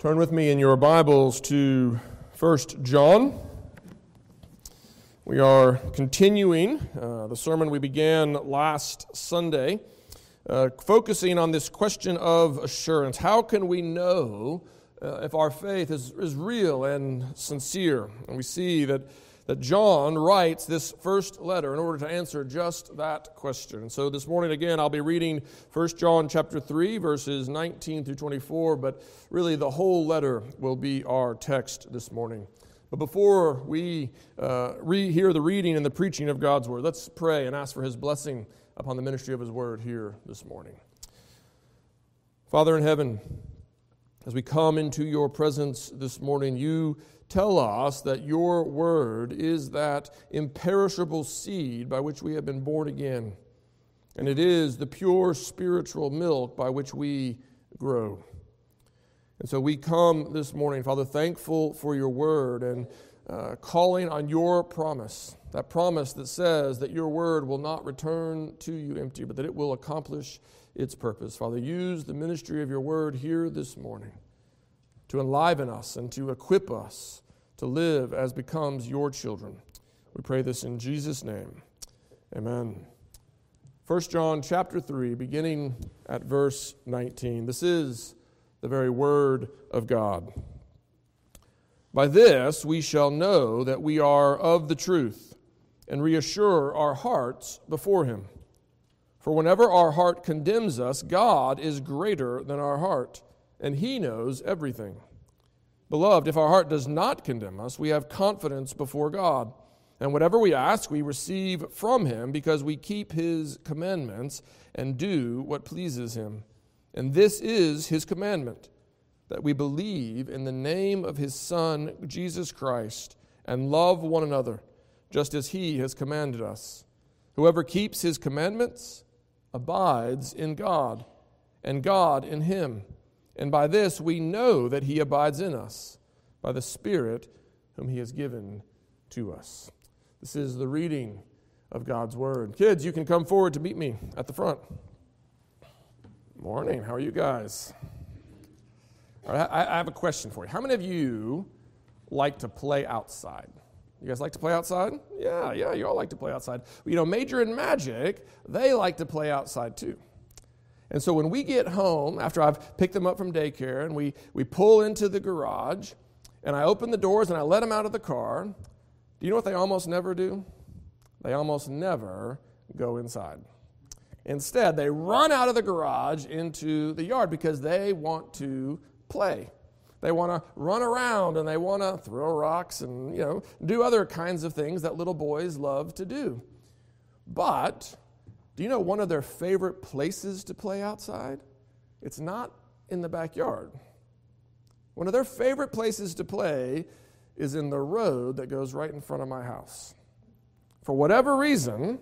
Turn with me in your Bibles to 1 John. We are continuing uh, the sermon we began last Sunday, uh, focusing on this question of assurance. How can we know uh, if our faith is, is real and sincere? And we see that that John writes this first letter in order to answer just that question. So this morning again I'll be reading 1 John chapter 3 verses 19 through 24, but really the whole letter will be our text this morning. But before we uh, re- hear the reading and the preaching of God's word, let's pray and ask for his blessing upon the ministry of his word here this morning. Father in heaven, as we come into your presence this morning, you tell us that your word is that imperishable seed by which we have been born again, and it is the pure spiritual milk by which we grow. And so we come this morning, Father, thankful for your word and uh, calling on your promise, that promise that says that your word will not return to you empty, but that it will accomplish its purpose. Father, use the ministry of your word here this morning to enliven us and to equip us to live as becomes your children. We pray this in Jesus' name. Amen. 1 John chapter 3, beginning at verse 19. This is the very word of God. By this we shall know that we are of the truth and reassure our hearts before Him. For whenever our heart condemns us, God is greater than our heart and he knows everything. Beloved, if our heart does not condemn us, we have confidence before God. And whatever we ask, we receive from him because we keep his commandments and do what pleases him. And this is his commandment that we believe in the name of his Son, Jesus Christ, and love one another, just as he has commanded us. Whoever keeps his commandments abides in God, and God in him. And by this we know that he abides in us, by the Spirit whom he has given to us. This is the reading of God's Word. Kids, you can come forward to meet me at the front. Morning, how are you guys? Right, I have a question for you. How many of you like to play outside? You guys like to play outside? Yeah, yeah, you all like to play outside. You know, Major and Magic, they like to play outside too. And so when we get home, after I've picked them up from daycare, and we, we pull into the garage, and I open the doors and I let them out of the car, do you know what they almost never do? They almost never go inside. Instead, they run out of the garage into the yard because they want to play. They want to run around and they want to throw rocks and, you know, do other kinds of things that little boys love to do. But do you know one of their favorite places to play outside? It's not in the backyard. One of their favorite places to play is in the road that goes right in front of my house. For whatever reason,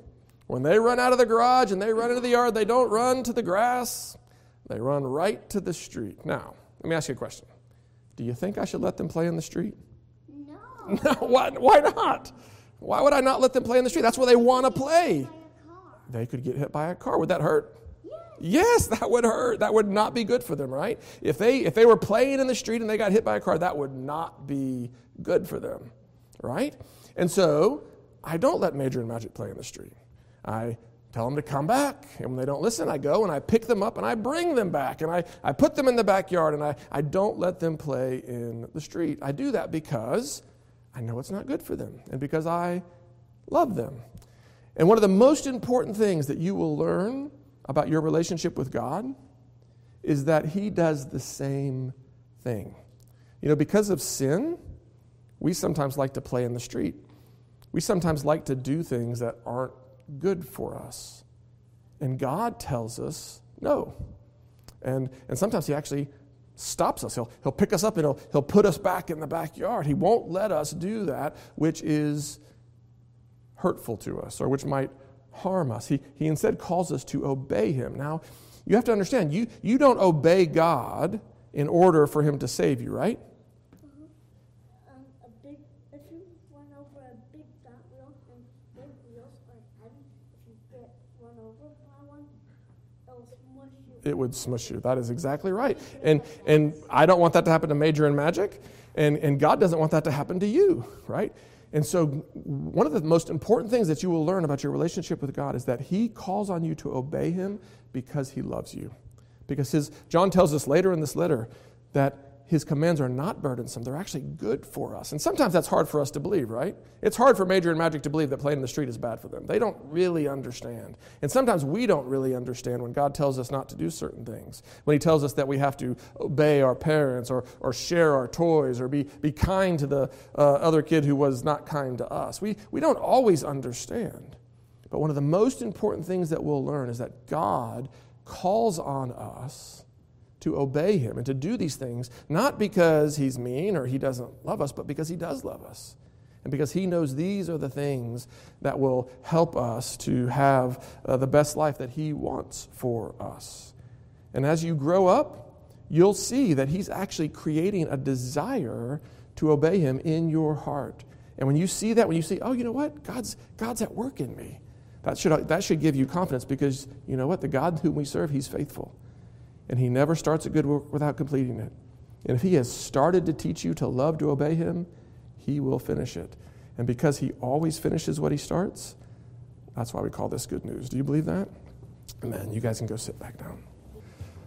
when they run out of the garage and they run into the yard, they don't run to the grass, they run right to the street. Now, let me ask you a question. Do you think I should let them play in the street? No. No, why, why not? Why would I not let them play in the street? That's where they want to play they could get hit by a car. Would that hurt? Yes, that would hurt. That would not be good for them, right? If they if they were playing in the street and they got hit by a car, that would not be good for them, right? And so I don't let Major and Magic play in the street. I tell them to come back. And when they don't listen, I go and I pick them up and I bring them back. And I, I put them in the backyard and I, I don't let them play in the street. I do that because I know it's not good for them and because I love them. And one of the most important things that you will learn about your relationship with God is that He does the same thing. You know, because of sin, we sometimes like to play in the street. We sometimes like to do things that aren't good for us. And God tells us no. And, and sometimes He actually stops us. He'll, he'll pick us up and he'll, he'll put us back in the backyard. He won't let us do that, which is hurtful to us or which might harm us. He, he instead calls us to obey him. Now, you have to understand, you, you don't obey God in order for him to save you, right? Um, a big, if you run over a big fat wheel and big wheels are heavy, if you get run over by one, it'll smush you. it would smush you. That is exactly right. And, and I don't want that to happen to Major in Magic, and, and God doesn't want that to happen to you, right? And so, one of the most important things that you will learn about your relationship with God is that He calls on you to obey Him because He loves you. Because his, John tells us later in this letter that his commands are not burdensome. They're actually good for us. And sometimes that's hard for us to believe, right? It's hard for Major and Magic to believe that playing in the street is bad for them. They don't really understand. And sometimes we don't really understand when God tells us not to do certain things. When He tells us that we have to obey our parents or, or share our toys or be, be kind to the uh, other kid who was not kind to us. We, we don't always understand. But one of the most important things that we'll learn is that God calls on us to obey him and to do these things, not because he's mean or he doesn't love us, but because he does love us. And because he knows these are the things that will help us to have uh, the best life that he wants for us. And as you grow up, you'll see that he's actually creating a desire to obey him in your heart. And when you see that, when you see, oh, you know what? God's, God's at work in me. That should, that should give you confidence because you know what? The God whom we serve, he's faithful and he never starts a good work without completing it. And if he has started to teach you to love to obey him, he will finish it. And because he always finishes what he starts, that's why we call this good news. Do you believe that? Amen. You guys can go sit back down.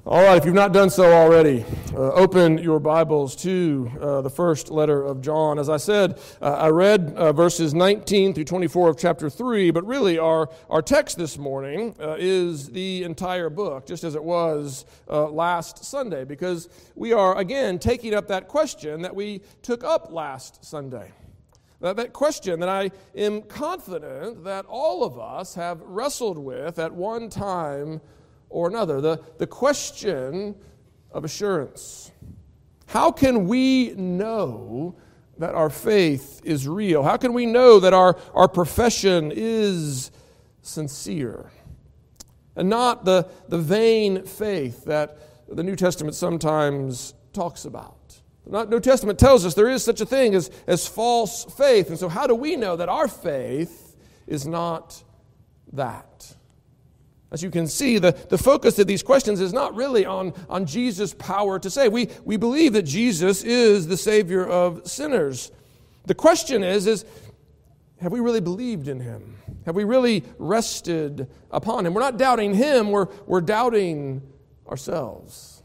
All right, if you've not done so already, uh, open your Bibles to uh, the first letter of John. As I said, uh, I read uh, verses 19 through 24 of chapter 3, but really our, our text this morning uh, is the entire book, just as it was uh, last Sunday, because we are again taking up that question that we took up last Sunday. That, that question that I am confident that all of us have wrestled with at one time or another. The, the question of assurance. How can we know that our faith is real? How can we know that our, our profession is sincere? And not the, the vain faith that the New Testament sometimes talks about. The New Testament tells us there is such a thing as, as false faith. And so, how do we know that our faith is not that? As you can see, the, the focus of these questions is not really on, on Jesus' power to save. We, we believe that Jesus is the Savior of sinners. The question is, is have we really believed in him? Have we really rested upon him? We're not doubting him, we're, we're doubting ourselves.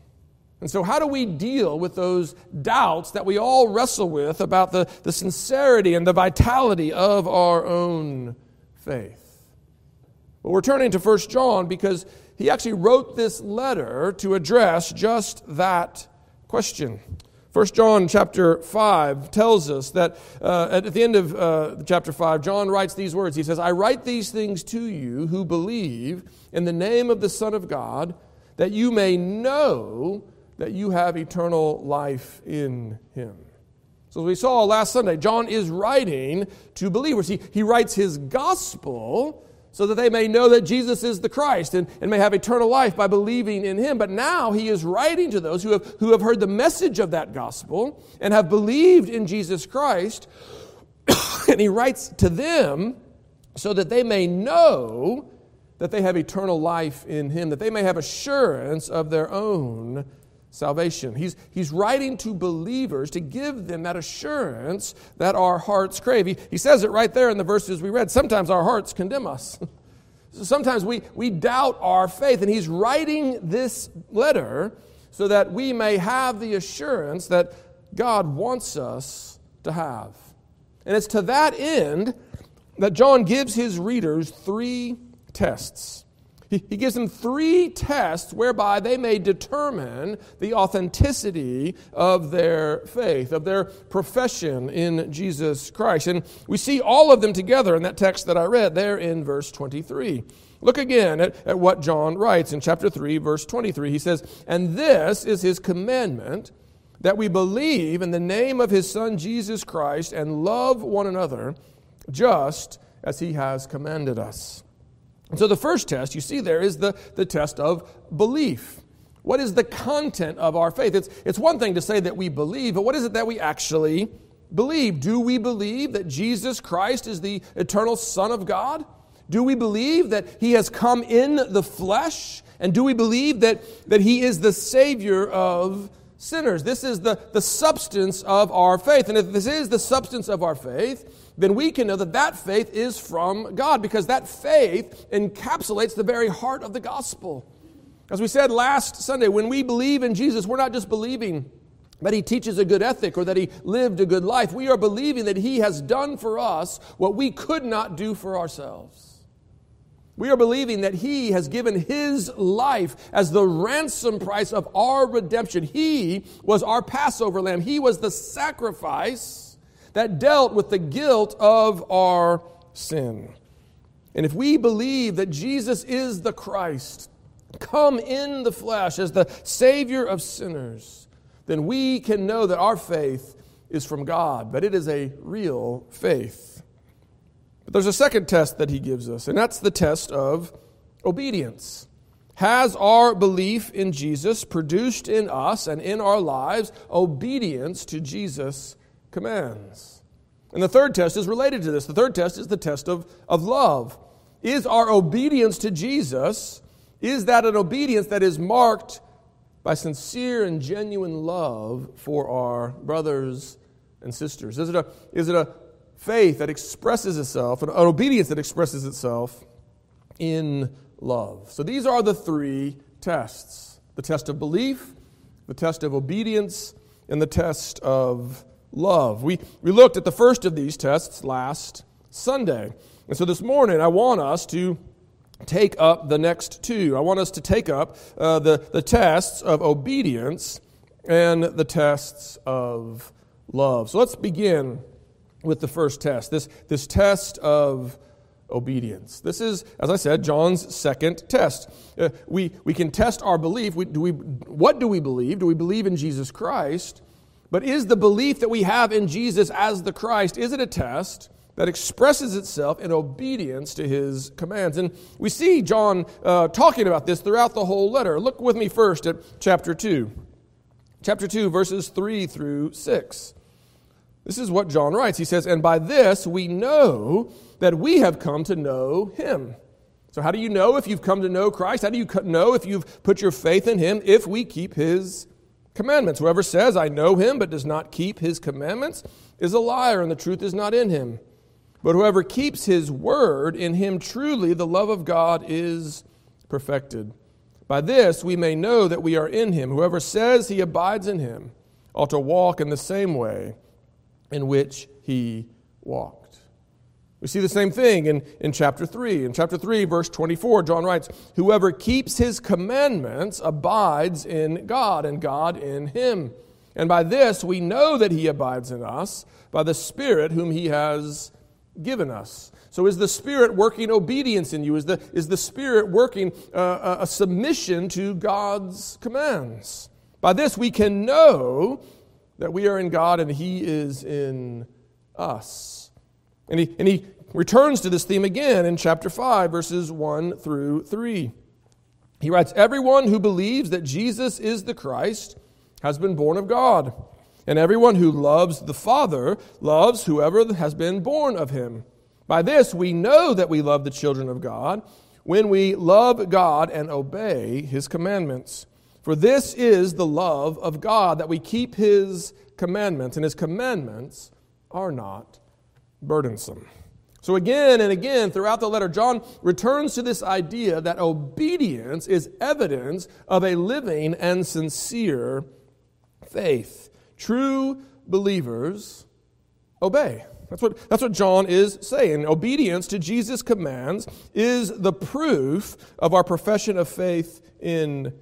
And so, how do we deal with those doubts that we all wrestle with about the, the sincerity and the vitality of our own faith? But we're turning to 1 John because he actually wrote this letter to address just that question. 1 John chapter 5 tells us that uh, at the end of uh, chapter 5, John writes these words. He says, I write these things to you who believe in the name of the Son of God, that you may know that you have eternal life in him. So, as we saw last Sunday, John is writing to believers. He, he writes his gospel so that they may know that Jesus is the Christ and, and may have eternal life by believing in him. But now he is writing to those who have, who have heard the message of that gospel and have believed in Jesus Christ. and he writes to them so that they may know that they have eternal life in him, that they may have assurance of their own salvation. He's, he's writing to believers to give them that assurance that our hearts crave. He, he says it right there in the verses we read. Sometimes our hearts condemn us. Sometimes we, we doubt our faith, and he's writing this letter so that we may have the assurance that God wants us to have. And it's to that end that John gives his readers three tests. He, he gives them three tests whereby they may determine the authenticity of their faith, of their profession in Jesus Christ. And we see all of them together in that text that I read there in verse 23. Look again at, at what John writes in chapter 3, verse 23. He says, And this is his commandment that we believe in the name of his Son Jesus Christ and love one another just as he has commanded us. And so the first test you see there is the, the test of belief. What is the content of our faith? It's, it's one thing to say that we believe, but what is it that we actually believe? Do we believe that Jesus Christ is the eternal Son of God? Do we believe that He has come in the flesh And do we believe that, that he is the Savior of sinners? This is the, the substance of our faith. And if this is the substance of our faith, then we can know that that faith is from God because that faith encapsulates the very heart of the gospel. As we said last Sunday, when we believe in Jesus, we're not just believing that he teaches a good ethic or that he lived a good life. We are believing that he has done for us what we could not do for ourselves. We are believing that He has given His life as the ransom price of our redemption. He was our Passover lamb. He was the sacrifice that dealt with the guilt of our sin. And if we believe that Jesus is the Christ, come in the flesh as the Savior of sinners, then we can know that our faith is from God, but it is a real faith. But there's a second test that he gives us, and that's the test of obedience. Has our belief in Jesus produced in us and in our lives obedience to Jesus' commands? And the third test is related to this. The third test is the test of, of love. Is our obedience to Jesus, is that an obedience that is marked by sincere and genuine love for our brothers and sisters? Is it a, is it a faith that expresses itself, an obedience that expresses itself in love. So these are the three tests the test of belief, the test of obedience, and the test of love. We, we looked at the first of these tests last Sunday. And so this morning, I want us to take up the next two. I want us to take up uh, the, the tests of obedience and the tests of love. So let's begin with the first test this, this test of obedience. This is, as I said, John's second test. Uh, we, we can test our belief. We, do we, what do we believe? Do we believe in Jesus Christ? But is the belief that we have in Jesus as the Christ, is it a test that expresses itself in obedience to his commands? And we see John uh, talking about this throughout the whole letter. Look with me first at chapter 2. Chapter 2, verses 3 through 6. This is what John writes. He says, And by this we know that we have come to know him. So, how do you know if you've come to know Christ? How do you know if you've put your faith in him? If we keep his commandments. Whoever says, I know him, but does not keep his commandments, is a liar, and the truth is not in him. But whoever keeps his word, in him truly the love of God is perfected. By this we may know that we are in him. Whoever says he abides in him ought to walk in the same way in which he walked. We see the same thing in, in chapter 3. In chapter 3, verse 24, John writes, Whoever keeps his commandments abides in God, and God in him. And by this we know that he abides in us, by the Spirit whom he has given us. So, is the Spirit working obedience in you? Is the, is the Spirit working uh, a submission to God's commands? By this we can know that we are in God and He is in us. And he, and he returns to this theme again in chapter 5, verses 1 through 3. He writes, Everyone who believes that Jesus is the Christ has been born of God. And everyone who loves the Father loves whoever has been born of him. By this we know that we love the children of God when we love God and obey his commandments. For this is the love of God, that we keep his commandments, and his commandments are not burdensome. So, again and again throughout the letter, John returns to this idea that obedience is evidence of a living and sincere faith. True believers obey. That's what, that's what John is saying. Obedience to Jesus' commands is the proof of our profession of faith in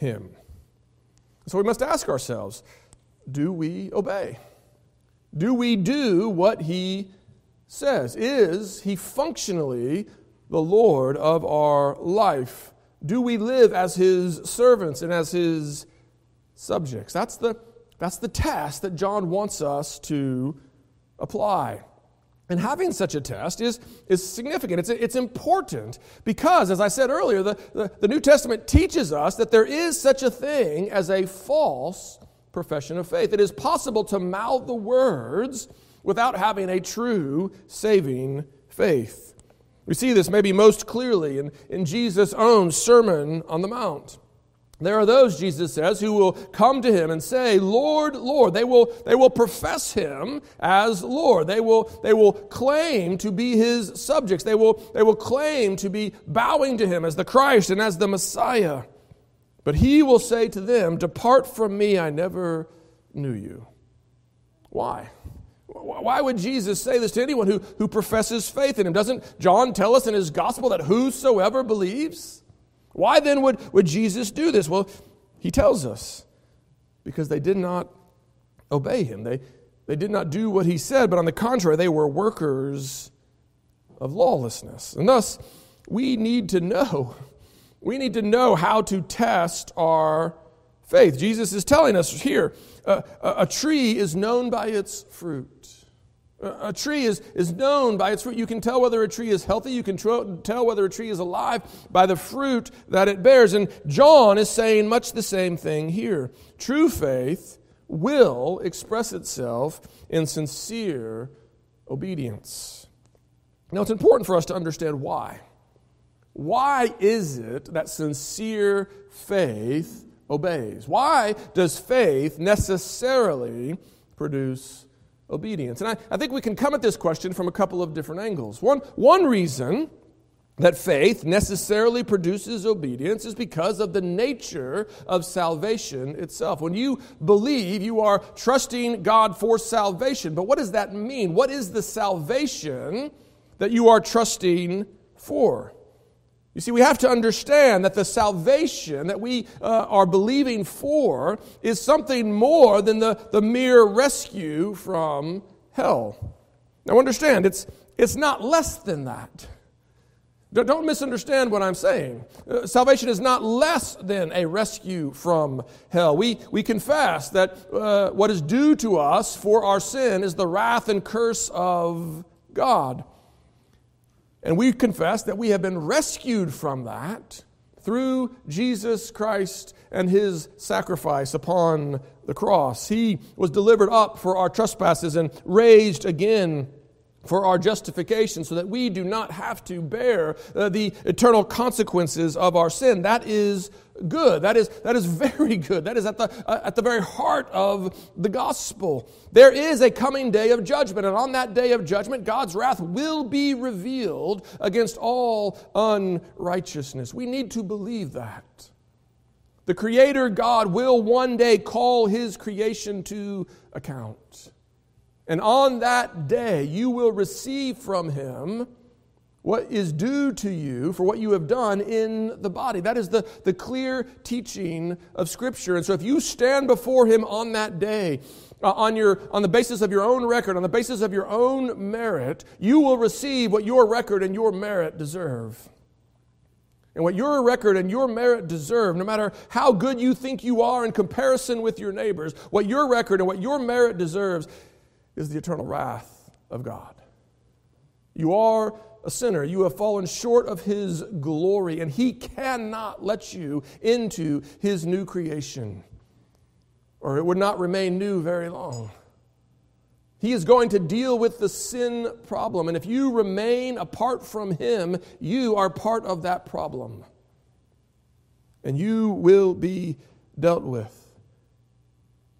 him. So we must ask ourselves do we obey? Do we do what he says? Is he functionally the Lord of our life? Do we live as his servants and as his subjects? That's the, that's the test that John wants us to apply. And having such a test is, is significant. It's, it's important because, as I said earlier, the, the, the, New Testament teaches us that there is such a thing as a false profession of faith. It is possible to mouth the words without having a true saving faith. We see this maybe most clearly in, in Jesus' own Sermon on the Mount. There are those, Jesus says, who will come to him and say, Lord, Lord. They will, they will profess him as Lord. They will, they will claim to be his subjects. They will, they will claim to be bowing to him as the Christ and as the Messiah. But he will say to them, Depart from me, I never knew you. Why? Why would Jesus say this to anyone who, who professes faith in him? Doesn't John tell us in his gospel that whosoever believes? Why then would, would Jesus do this? Well, he tells us because they did not obey him. They, they did not do what he said, but on the contrary, they were workers of lawlessness. And thus, we need to know. We need to know how to test our faith. Jesus is telling us here uh, a tree is known by its fruit. A tree is, is known by its fruit. You can tell whether a tree is healthy. You can tr- tell whether a tree is alive by the fruit that it bears. And John is saying much the same thing here. True faith will express itself in sincere obedience. Now, it's important for us to understand why. Why is it that sincere faith obeys? Why does faith necessarily produce obedience? And I, I think we can come at this question from a couple of different angles. One, one reason that faith necessarily produces obedience is because of the nature of salvation itself. When you believe, you are trusting God for salvation. But what does that mean? What is the salvation that you are trusting for? You see, we have to understand that the salvation that we uh, are believing for is something more than the, the mere rescue from hell. Now, understand, it's, it's not less than that. Don't misunderstand what I'm saying. Uh, salvation is not less than a rescue from hell. We, we confess that uh, what is due to us for our sin is the wrath and curse of God. And we confess that we have been rescued from that through Jesus Christ and his sacrifice upon the cross. He was delivered up for our trespasses and raised again for our justification so that we do not have to bear uh, the eternal consequences of our sin. That is good. That is, that is very good. That is at the, uh, at the very heart of the gospel. There is a coming day of judgment, and on that day of judgment, God's wrath will be revealed against all unrighteousness. We need to believe that. The Creator God will one day call His creation to account. And on that day, you will receive from him what is due to you for what you have done in the body. That is the, the clear teaching of Scripture. And so if you stand before him on that day, uh, on, your, on the basis of your own record, on the basis of your own merit, you will receive what your record and your merit deserve. And what your record and your merit deserve, no matter how good you think you are in comparison with your neighbors, what your record and what your merit deserves is the eternal wrath of God. You are a sinner. You have fallen short of His glory, and He cannot let you into His new creation, or it would not remain new very long. He is going to deal with the sin problem, and if you remain apart from Him, you are part of that problem. And you will be dealt with.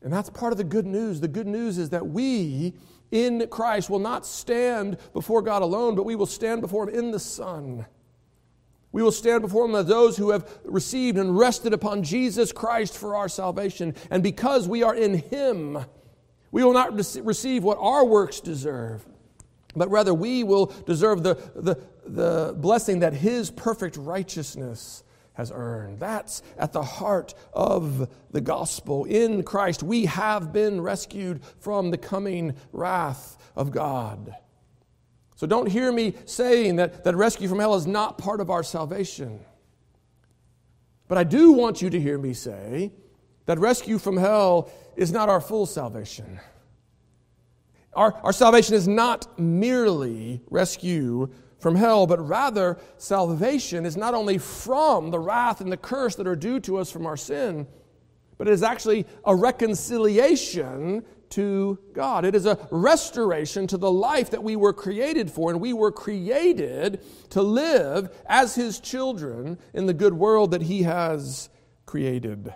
And that's part of the good news. The good news is that we in Christ will not stand before God alone, but we will stand before Him in the Son. We will stand before Him as those who have received and rested upon Jesus Christ for our salvation. And because we are in Him, we will not receive what our works deserve, but rather we will deserve the, the, the blessing that His perfect righteousness has earned. That's at the heart of the gospel. In Christ, we have been rescued from the coming wrath of God. So don't hear me saying that, that rescue from hell is not part of our salvation. But I do want you to hear me say that rescue from hell is not our full salvation. Our, our salvation is not merely rescue from hell, but rather salvation is not only from the wrath and the curse that are due to us from our sin, but it is actually a reconciliation to God. It is a restoration to the life that we were created for, and we were created to live as His children in the good world that He has created.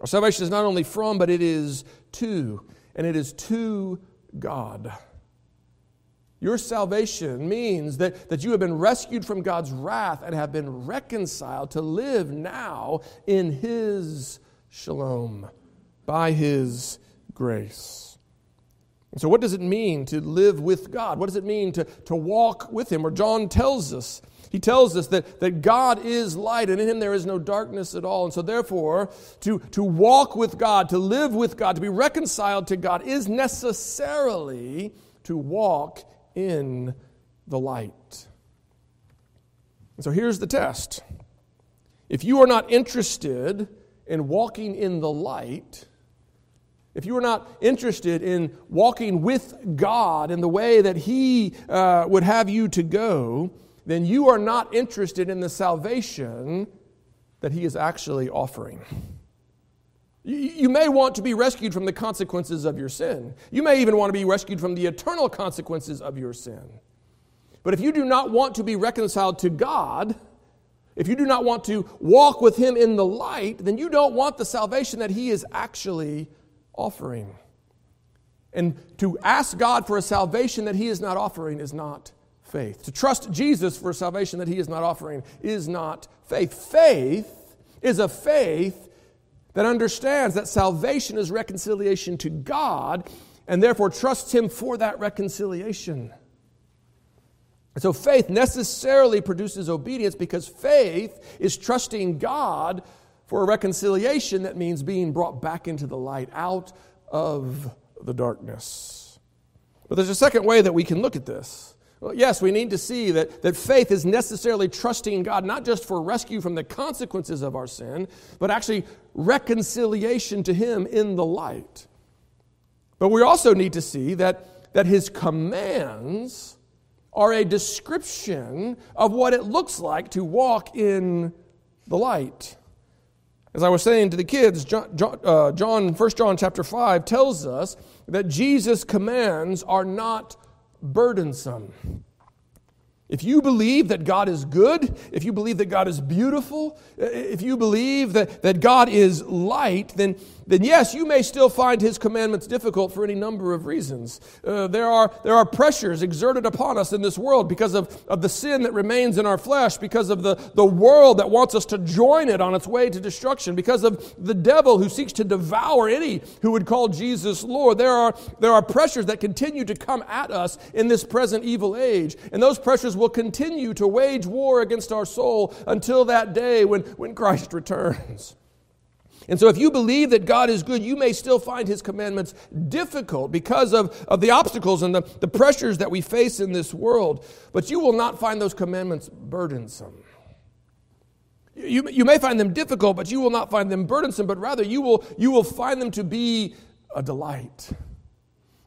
Our salvation is not only from, but it is to, and it is to God. Your salvation means that, that you have been rescued from God's wrath and have been reconciled to live now in His shalom by His grace. And so, what does it mean to live with God? What does it mean to, to walk with Him? Or John tells us, he tells us that, that God is light and in Him there is no darkness at all. And so, therefore, to, to walk with God, to live with God, to be reconciled to God is necessarily to walk in the light. So here's the test. If you are not interested in walking in the light, if you are not interested in walking with God in the way that He uh, would have you to go, then you are not interested in the salvation that He is actually offering. You may want to be rescued from the consequences of your sin. You may even want to be rescued from the eternal consequences of your sin. But if you do not want to be reconciled to God, if you do not want to walk with Him in the light, then you don't want the salvation that He is actually offering. And to ask God for a salvation that He is not offering is not faith. To trust Jesus for a salvation that He is not offering is not faith. Faith is a faith that understands that salvation is reconciliation to God and therefore trusts Him for that reconciliation. And so faith necessarily produces obedience because faith is trusting God for a reconciliation that means being brought back into the light, out of the darkness. But there's a second way that we can look at this. Well, yes, we need to see that, that faith is necessarily trusting God, not just for rescue from the consequences of our sin, but actually reconciliation to Him in the light. But we also need to see that, that His commands are a description of what it looks like to walk in the light. As I was saying to the kids, John, John, uh, John 1 John chapter 5 tells us that Jesus' commands are not burdensome. If you believe that God is good, if you believe that God is beautiful, eh, if you believe that, that God is light, then, then yes, you may still find His commandments difficult for any number of reasons. Uh, there, are, there are pressures exerted upon us in this world because of, of the sin that remains in our flesh, because of the, the world that wants us to join it on its way to destruction, because of the devil who seeks to devour any who would call Jesus Lord. There are, there are pressures that continue to come at us in this present evil age, and those pressures will continue to wage war against our soul until that day when, when Christ returns. And so, if you believe that God is good, you may still find His commandments difficult because of, of the obstacles and the, the pressures that we face in this world. But you will not find those commandments burdensome. You, you may find them difficult, but you will not find them burdensome, but rather you will, you will find them to be a delight.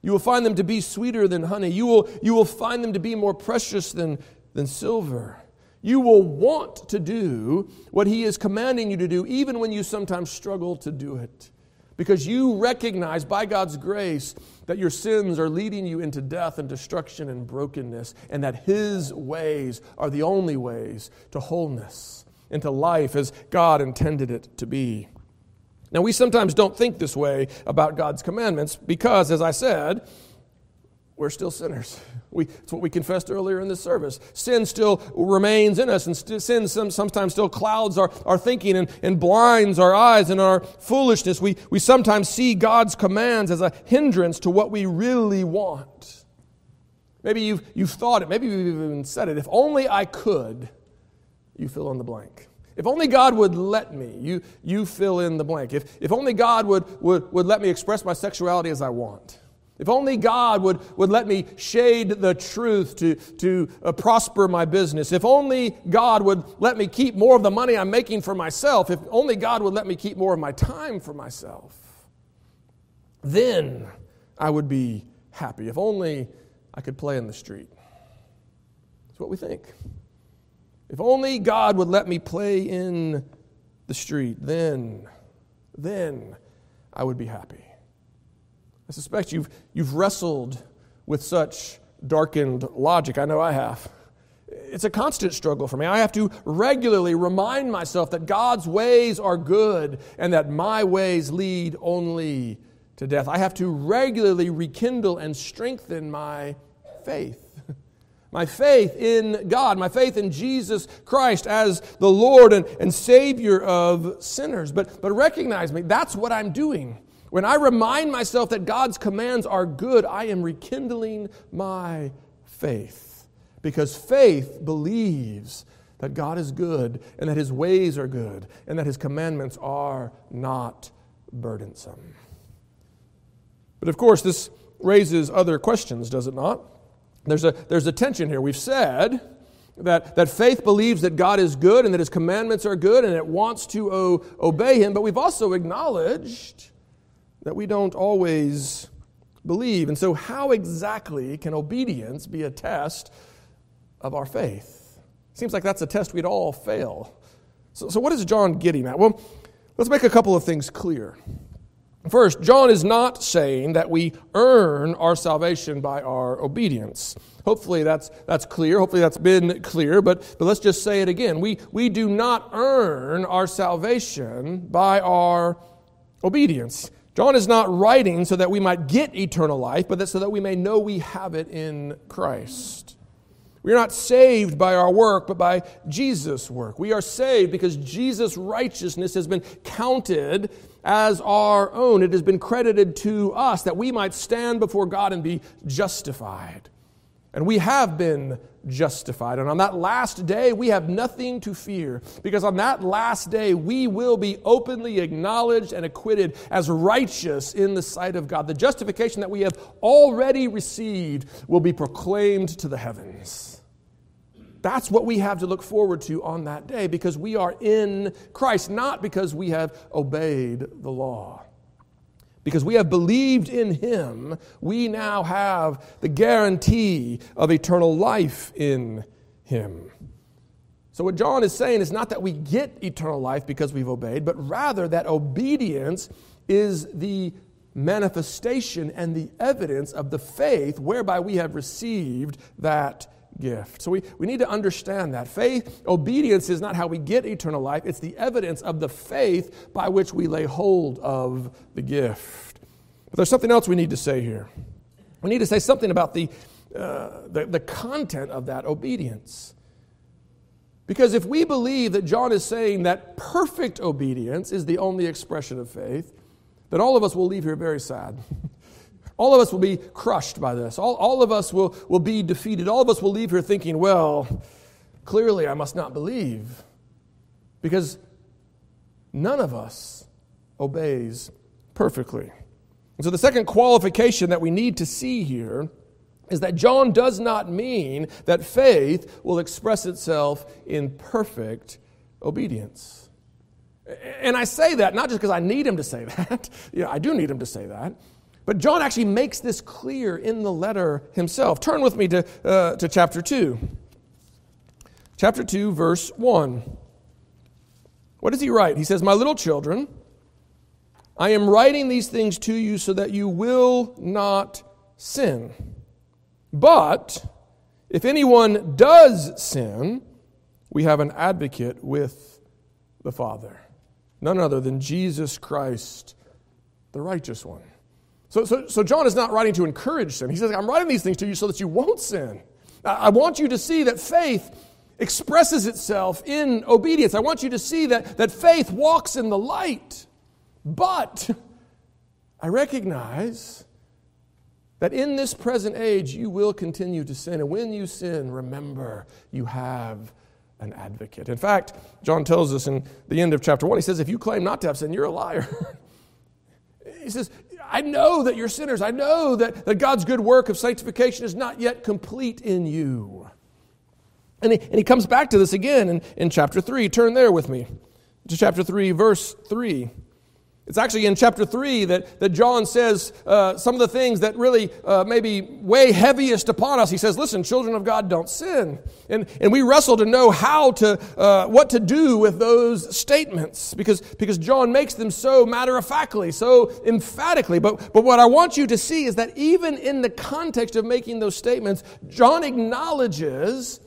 You will find them to be sweeter than honey. You will, you will find them to be more precious than, than silver. You will want to do what He is commanding you to do, even when you sometimes struggle to do it. Because you recognize by God's grace that your sins are leading you into death and destruction and brokenness, and that His ways are the only ways to wholeness and to life as God intended it to be. Now, we sometimes don't think this way about God's commandments because, as I said, we're still sinners. We, it's what we confessed earlier in this service. Sin still remains in us, and st- sin some, sometimes still clouds our, our thinking and, and blinds our eyes and our foolishness. We, we sometimes see God's commands as a hindrance to what we really want. Maybe you've, you've thought it, maybe you've even said it. If only I could, you fill in the blank. If only God would let me, you, you fill in the blank. If, if only God would, would, would let me express my sexuality as I want. If only God would, would let me shade the truth to, to uh, prosper my business. If only God would let me keep more of the money I'm making for myself. If only God would let me keep more of my time for myself. Then I would be happy. If only I could play in the street. That's what we think. If only God would let me play in the street, then, then I would be happy. I suspect you've, you've wrestled with such darkened logic. I know I have. It's a constant struggle for me. I have to regularly remind myself that God's ways are good and that my ways lead only to death. I have to regularly rekindle and strengthen my faith. My faith in God, my faith in Jesus Christ as the Lord and, and Savior of sinners. But, but recognize me, that's what I'm doing. When I remind myself that God's commands are good, I am rekindling my faith. Because faith believes that God is good and that His ways are good and that His commandments are not burdensome. But of course, this raises other questions, does it not? There's a, there's a tension here. We've said that, that faith believes that God is good and that his commandments are good and it wants to o- obey him, but we've also acknowledged that we don't always believe. And so, how exactly can obedience be a test of our faith? Seems like that's a test we'd all fail. So, so what is John getting at? Well, let's make a couple of things clear. First, John is not saying that we earn our salvation by our obedience. Hopefully that's, that's clear. Hopefully that's been clear, but, but let's just say it again. We, we do not earn our salvation by our obedience. John is not writing so that we might get eternal life, but that so that we may know we have it in Christ. We are not saved by our work, but by Jesus' work. We are saved because Jesus' righteousness has been counted as our own. It has been credited to us that we might stand before God and be justified. And we have been justified. And on that last day, we have nothing to fear because on that last day, we will be openly acknowledged and acquitted as righteous in the sight of God. The justification that we have already received will be proclaimed to the heavens. That's what we have to look forward to on that day because we are in Christ, not because we have obeyed the law. Because we have believed in Him, we now have the guarantee of eternal life in Him. So, what John is saying is not that we get eternal life because we've obeyed, but rather that obedience is the manifestation and the evidence of the faith whereby we have received that gift. So we, we need to understand that. Faith, obedience is not how we get eternal life, it's the evidence of the faith by which we lay hold of the gift. But there's something else we need to say here. We need to say something about the, uh, the, the content of that obedience. Because if we believe that John is saying that perfect obedience is the only expression of faith, then all of us will leave here very sad. All of us will be crushed by this. All, all of us will, will be defeated. All of us will leave here thinking, well, clearly I must not believe. Because none of us obeys perfectly. And so the second qualification that we need to see here is that John does not mean that faith will express itself in perfect obedience. And I say that not just because I need him to say that. know, I do need him to say that. But John actually makes this clear in the letter himself. Turn with me to, uh, to chapter 2. Chapter 2, verse 1. What does he write? He says, My little children, I am writing these things to you so that you will not sin. But if anyone does sin, we have an advocate with the Father, none other than Jesus Christ, the righteous one. So, so, so John is not writing to encourage sin. He says, I'm writing these things to you so that you won't sin. I want you to see that faith expresses itself in obedience. I want you to see that, that faith walks in the light. But I recognize that in this present age you will continue to sin. And when you sin, remember you have an advocate. In fact, John tells us in the end of chapter 1, he says, If you claim not to have sin, you're a liar. he says, I know that you're sinners. I know that, that God's good work of sanctification is not yet complete in you. And he, and he comes back to this again in, in chapter 3. Turn there with me to chapter 3, verse 3. It's actually in chapter 3 that, that John says uh, some of the things that really uh, maybe weigh heaviest upon us. He says, Listen, children of God, don't sin. And, and we wrestle to know how to, uh, what to do with those statements because, because John makes them so matter of factly, so emphatically. But, but what I want you to see is that even in the context of making those statements, John acknowledges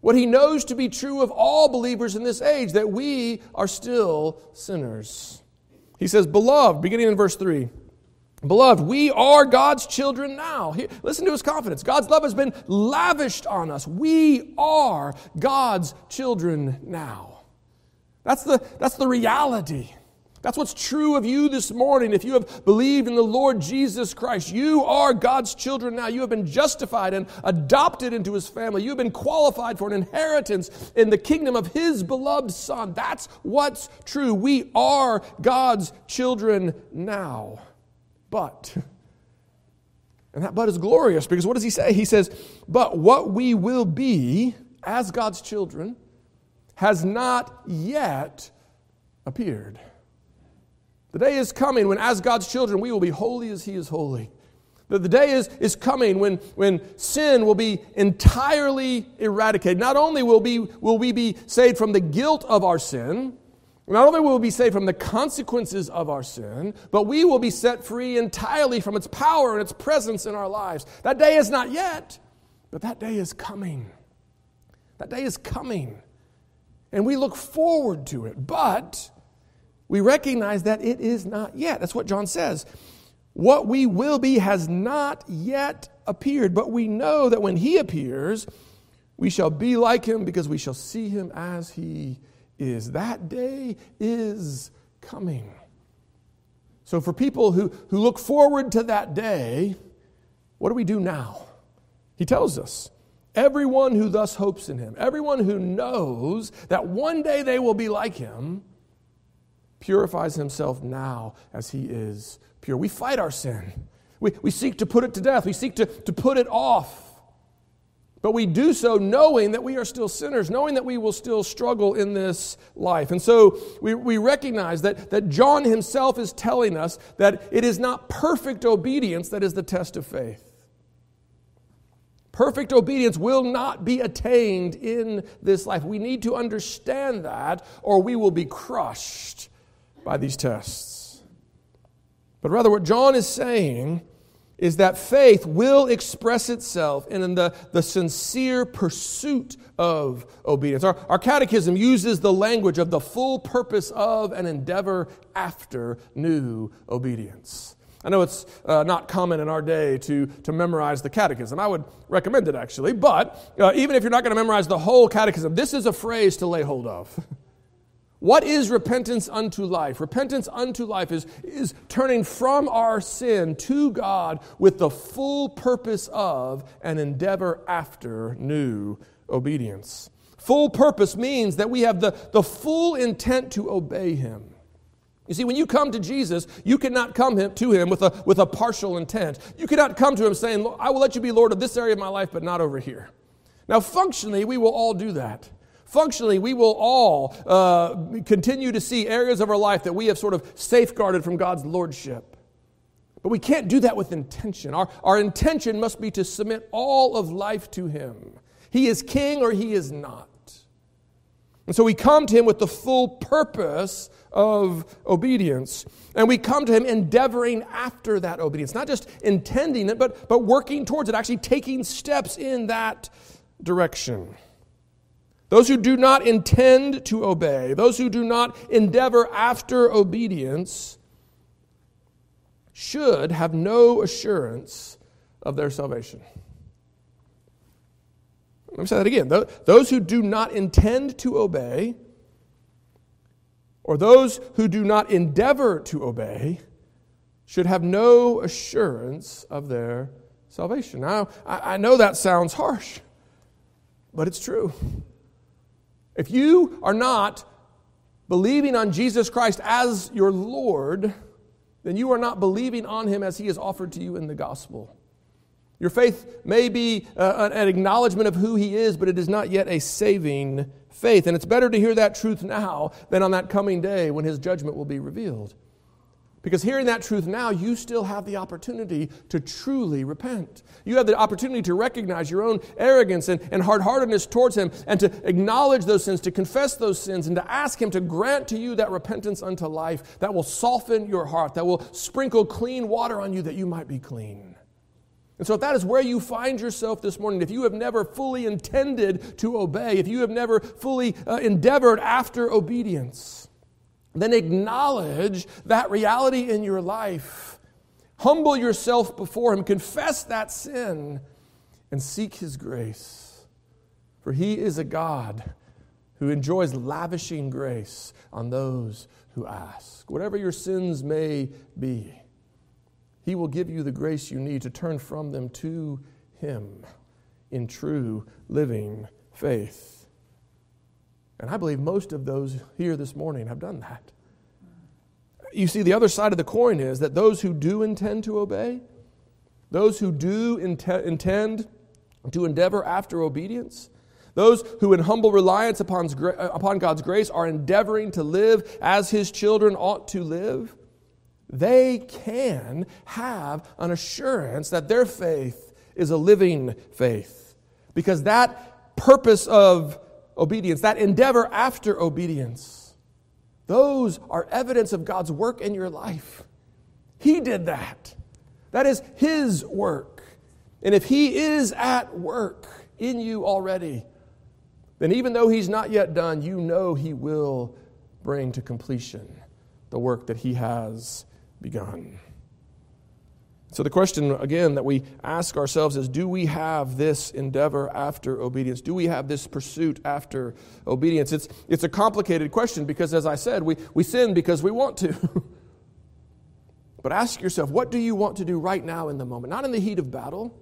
what he knows to be true of all believers in this age that we are still sinners. He says, Beloved, beginning in verse 3. Beloved, we are God's children now. He, listen to his confidence. God's love has been lavished on us. We are God's children now. That's the, that's the reality. That's what's true of you this morning. If you have believed in the Lord Jesus Christ, you are God's children now. You have been justified and adopted into his family. You have been qualified for an inheritance in the kingdom of his beloved Son. That's what's true. We are God's children now. But, and that but is glorious because what does he say? He says, But what we will be as God's children has not yet appeared. The day is coming when, as God's children, we will be holy as He is holy. The, the day is, is coming when, when sin will be entirely eradicated. Not only will, be, will we be saved from the guilt of our sin, not only will we be saved from the consequences of our sin, but we will be set free entirely from its power and its presence in our lives. That day is not yet, but that day is coming. That day is coming. And we look forward to it. But we recognize that it is not yet. That's what John says. What we will be has not yet appeared, but we know that when he appears, we shall be like him because we shall see him as he is. That day is coming. So, for people who, who look forward to that day, what do we do now? He tells us everyone who thus hopes in him, everyone who knows that one day they will be like him, purifies himself now as he is pure. We fight our sin. We, we seek to put it to death. We seek to, to put it off. But we do so knowing that we are still sinners, knowing that we will still struggle in this life. And so we, we recognize that, that John himself is telling us that it is not perfect obedience that is the test of faith. Perfect obedience will not be attained in this life. We need to understand that, or we will be crushed by these tests. But rather, what John is saying is that faith will express itself in the, the sincere pursuit of obedience. Our, our catechism uses the language of the full purpose of an endeavor after new obedience. I know it's uh, not common in our day to, to memorize the catechism. I would recommend it actually, but uh, even if you're not going to memorize the whole catechism, this is a phrase to lay hold of. What is repentance unto life? Repentance unto life is, is turning from our sin to God with the full purpose of an endeavor after new obedience. Full purpose means that we have the, the full intent to obey Him. You see, when you come to Jesus, you cannot come to Him with a, with a partial intent. You cannot come to Him saying, I will let you be Lord of this area of my life, but not over here. Now, functionally, we will all do that. Functionally, we will all uh, continue to see areas of our life that we have sort of safeguarded from God's lordship. But we can't do that with intention. Our, our intention must be to submit all of life to Him. He is king or He is not. And so we come to Him with the full purpose of obedience. And we come to Him endeavoring after that obedience, not just intending it, but, but working towards it, actually taking steps in that direction. Those who do not intend to obey, those who do not endeavor after obedience, should have no assurance of their salvation. Let me say that again. Those who do not intend to obey, or those who do not endeavor to obey, should have no assurance of their salvation. Now, I know that sounds harsh, but it's true. If you are not believing on Jesus Christ as your Lord, then you are not believing on him as he is offered to you in the gospel. Your faith may be uh, an acknowledgement of who he is, but it is not yet a saving faith. And it's better to hear that truth now than on that coming day when his judgment will be revealed. Because hearing that truth now, you still have the opportunity to truly repent. You have the opportunity to recognize your own arrogance and, and hard heartedness towards Him and to acknowledge those sins, to confess those sins, and to ask Him to grant to you that repentance unto life that will soften your heart, that will sprinkle clean water on you that you might be clean. And so, if that is where you find yourself this morning, if you have never fully intended to obey, if you have never fully uh, endeavored after obedience, then acknowledge that reality in your life. Humble yourself before Him, confess that sin, and seek His grace. For He is a God who enjoys lavishing grace on those who ask. Whatever your sins may be, He will give you the grace you need to turn from them to Him in true living faith. And I believe most of those here this morning have done that. You see, the other side of the coin is that those who do intend to obey, those who do intend to endeavor after obedience, those who, in humble reliance upon, uh, upon God's grace, are endeavoring to live as His children ought to live, they can have an assurance that their faith is a living faith. Because that purpose of obedience, that endeavor after obedience, those are evidence of God's work in your life. He did that. That is His work. And if He is at work in you already, then even though He's not yet done, you know He will bring to completion the work that He has begun. So, the question again that we ask ourselves is do we have this endeavor after obedience? Do we have this pursuit after obedience? It's, it's a complicated question because, as I said, we, we sin because we want to. but ask yourself, what do you want to do right now in the moment? Not in the heat of battle.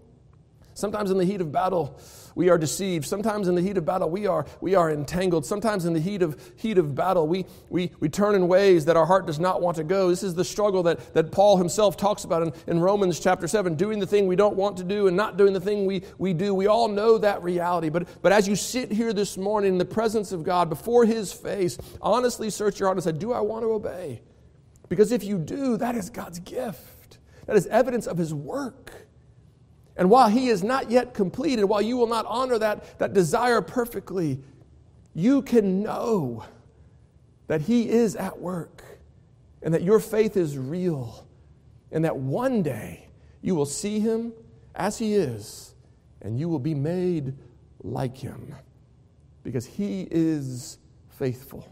Sometimes in the heat of battle, we are deceived. Sometimes in the heat of battle, we are, we are entangled. Sometimes in the heat of, heat of battle, we, we, we turn in ways that our heart does not want to go. This is the struggle that, that Paul himself talks about in, in Romans chapter 7 doing the thing we don't want to do and not doing the thing we, we do. We all know that reality. But, but as you sit here this morning in the presence of God, before his face, honestly search your heart and say, Do I want to obey? Because if you do, that is God's gift, that is evidence of his work. And while he is not yet completed, while you will not honor that, that desire perfectly, you can know that he is at work and that your faith is real and that one day you will see him as he is and you will be made like him because he is faithful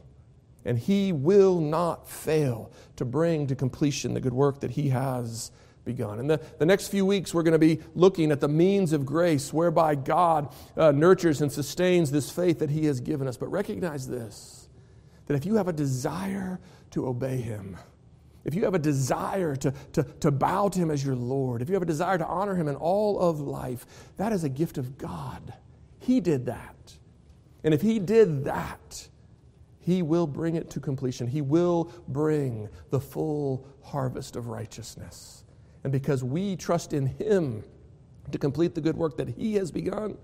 and he will not fail to bring to completion the good work that he has begun. In the, the next few weeks, we're going to be looking at the means of grace whereby God uh, nurtures and sustains this faith that He has given us. But recognize this that if you have a desire to obey Him, if you have a desire to, to, to bow to Him as your Lord, if you have a desire to honor Him in all of life, that is a gift of God. He did that. And if He did that, He will bring it to completion. He will bring the full harvest of righteousness. And because we trust in Him to complete the good work that He has begun,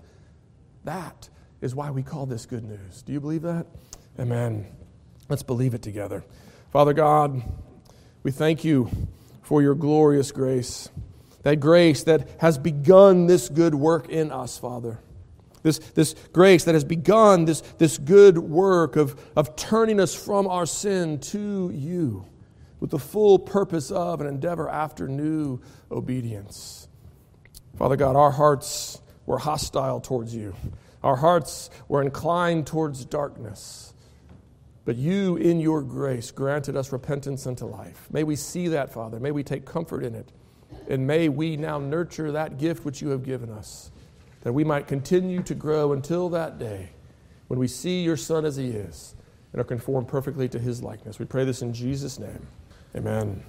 that is why we call this good news. Do you believe that? Amen. Let's believe it together. Father God, we thank you for your glorious grace. That grace that has begun this good work in us, Father. This, this grace that has begun this, this good work of, of turning us from our sin to you with the full purpose of and endeavor after new obedience. Father God, our hearts were hostile towards you. Our hearts were inclined towards darkness. But you, in your grace, granted us repentance unto life. May we see that, Father. May we take comfort in it. And may we now nurture that gift which you have given us, that we might continue to grow until that day when we see your Son as he is and are conformed perfectly to his likeness. We pray this in Jesus' name. Amen.